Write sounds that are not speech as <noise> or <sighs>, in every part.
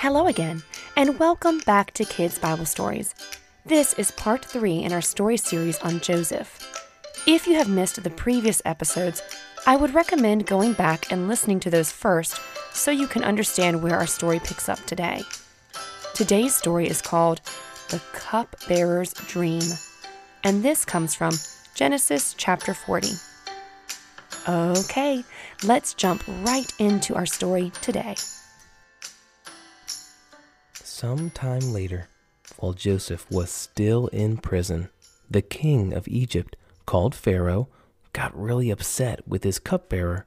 Hello again, and welcome back to Kids Bible Stories. This is part three in our story series on Joseph. If you have missed the previous episodes, I would recommend going back and listening to those first so you can understand where our story picks up today. Today's story is called The Cupbearer's Dream, and this comes from Genesis chapter 40. Okay, let's jump right into our story today. Some time later, while Joseph was still in prison, the king of Egypt, called Pharaoh, got really upset with his cupbearer.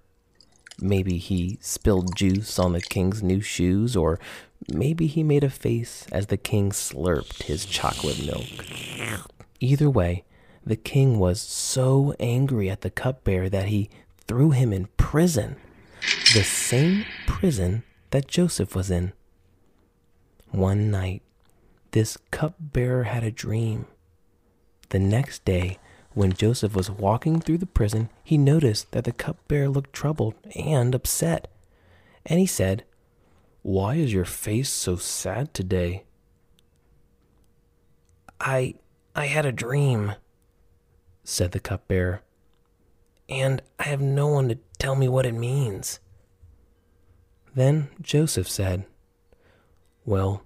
Maybe he spilled juice on the king's new shoes, or maybe he made a face as the king slurped his chocolate milk. Either way, the king was so angry at the cupbearer that he threw him in prison, the same prison that Joseph was in. One night, this cupbearer had a dream. The next day, when Joseph was walking through the prison, he noticed that the cupbearer looked troubled and upset. And he said, Why is your face so sad today? I I had a dream, said the cupbearer, and I have no one to tell me what it means. Then Joseph said, well,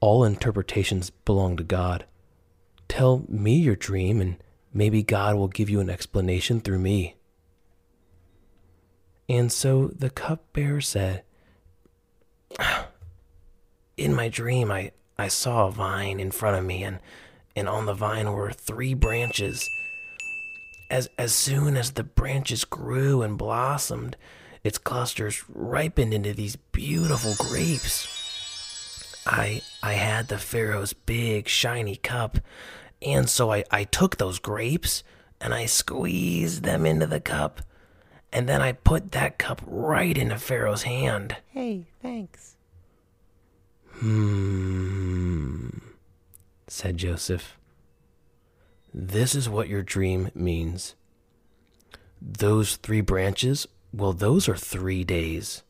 all interpretations belong to God. Tell me your dream, and maybe God will give you an explanation through me. And so the cupbearer said, <sighs> In my dream, I, I saw a vine in front of me, and, and on the vine were three branches. As, as soon as the branches grew and blossomed, its clusters ripened into these beautiful grapes. I I had the Pharaoh's big shiny cup, and so I, I took those grapes and I squeezed them into the cup, and then I put that cup right into Pharaoh's hand. Hey, thanks. Hmm, said Joseph. This is what your dream means. Those three branches, well, those are three days.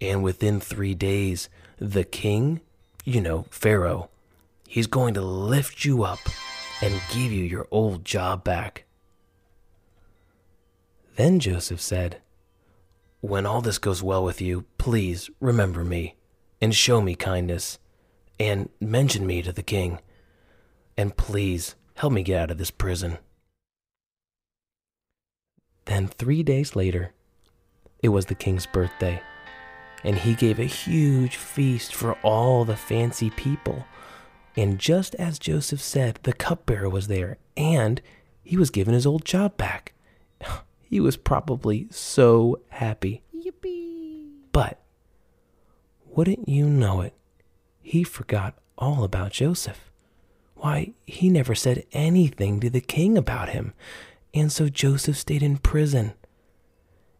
And within three days, the king you know, Pharaoh, he's going to lift you up and give you your old job back. Then Joseph said, When all this goes well with you, please remember me and show me kindness and mention me to the king. And please help me get out of this prison. Then, three days later, it was the king's birthday and he gave a huge feast for all the fancy people. And just as Joseph said, the cupbearer was there, and he was given his old job back. <sighs> He was probably so happy. Yippee! But wouldn't you know it, he forgot all about Joseph. Why, he never said anything to the king about him, and so Joseph stayed in prison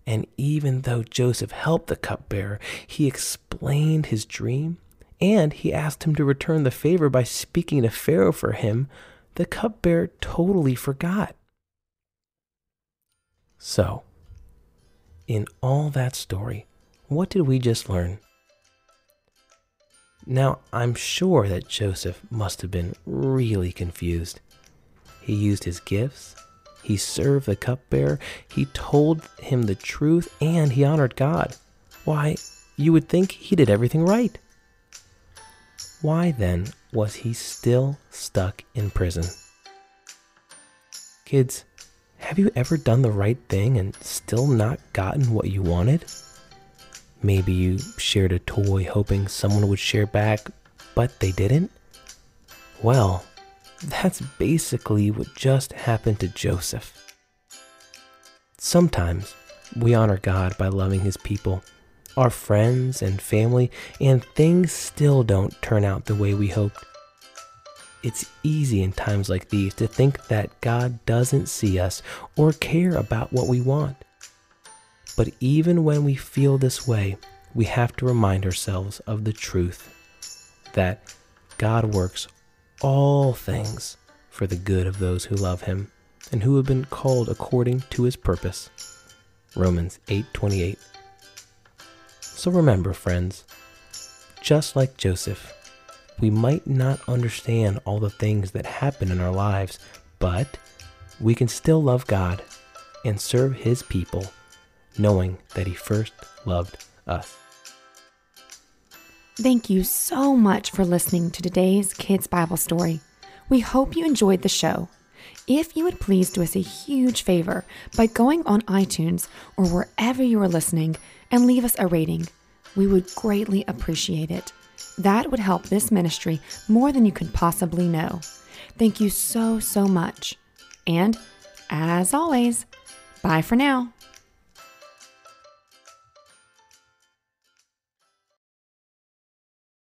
and even though Joseph helped the cupbearer, he explained his dream and he asked him to return the favor by speaking to Pharaoh for him. The cupbearer totally forgot. So, in all that story, what did we just learn? Now, I'm sure that Joseph must have been really confused. He used his gifts he served the cupbearer, he told him the truth, and he honored God. Why, you would think he did everything right. Why then was he still stuck in prison? Kids, have you ever done the right thing and still not gotten what you wanted? Maybe you shared a toy hoping someone would share back, but they didn't? Well, that's basically what just happened to Joseph. Sometimes we honor God by loving His people, our friends and family, and things still don't turn out the way we hoped. It's easy in times like these to think that God doesn't see us or care about what we want. But even when we feel this way, we have to remind ourselves of the truth that God works all things for the good of those who love him and who have been called according to his purpose. Romans 8:28. So remember, friends, just like Joseph. We might not understand all the things that happen in our lives, but we can still love God and serve His people, knowing that He first loved us. Thank you so much for listening to today's Kids Bible story. We hope you enjoyed the show. If you would please do us a huge favor by going on iTunes or wherever you are listening and leave us a rating, we would greatly appreciate it. That would help this ministry more than you could possibly know. Thank you so, so much. And as always, bye for now.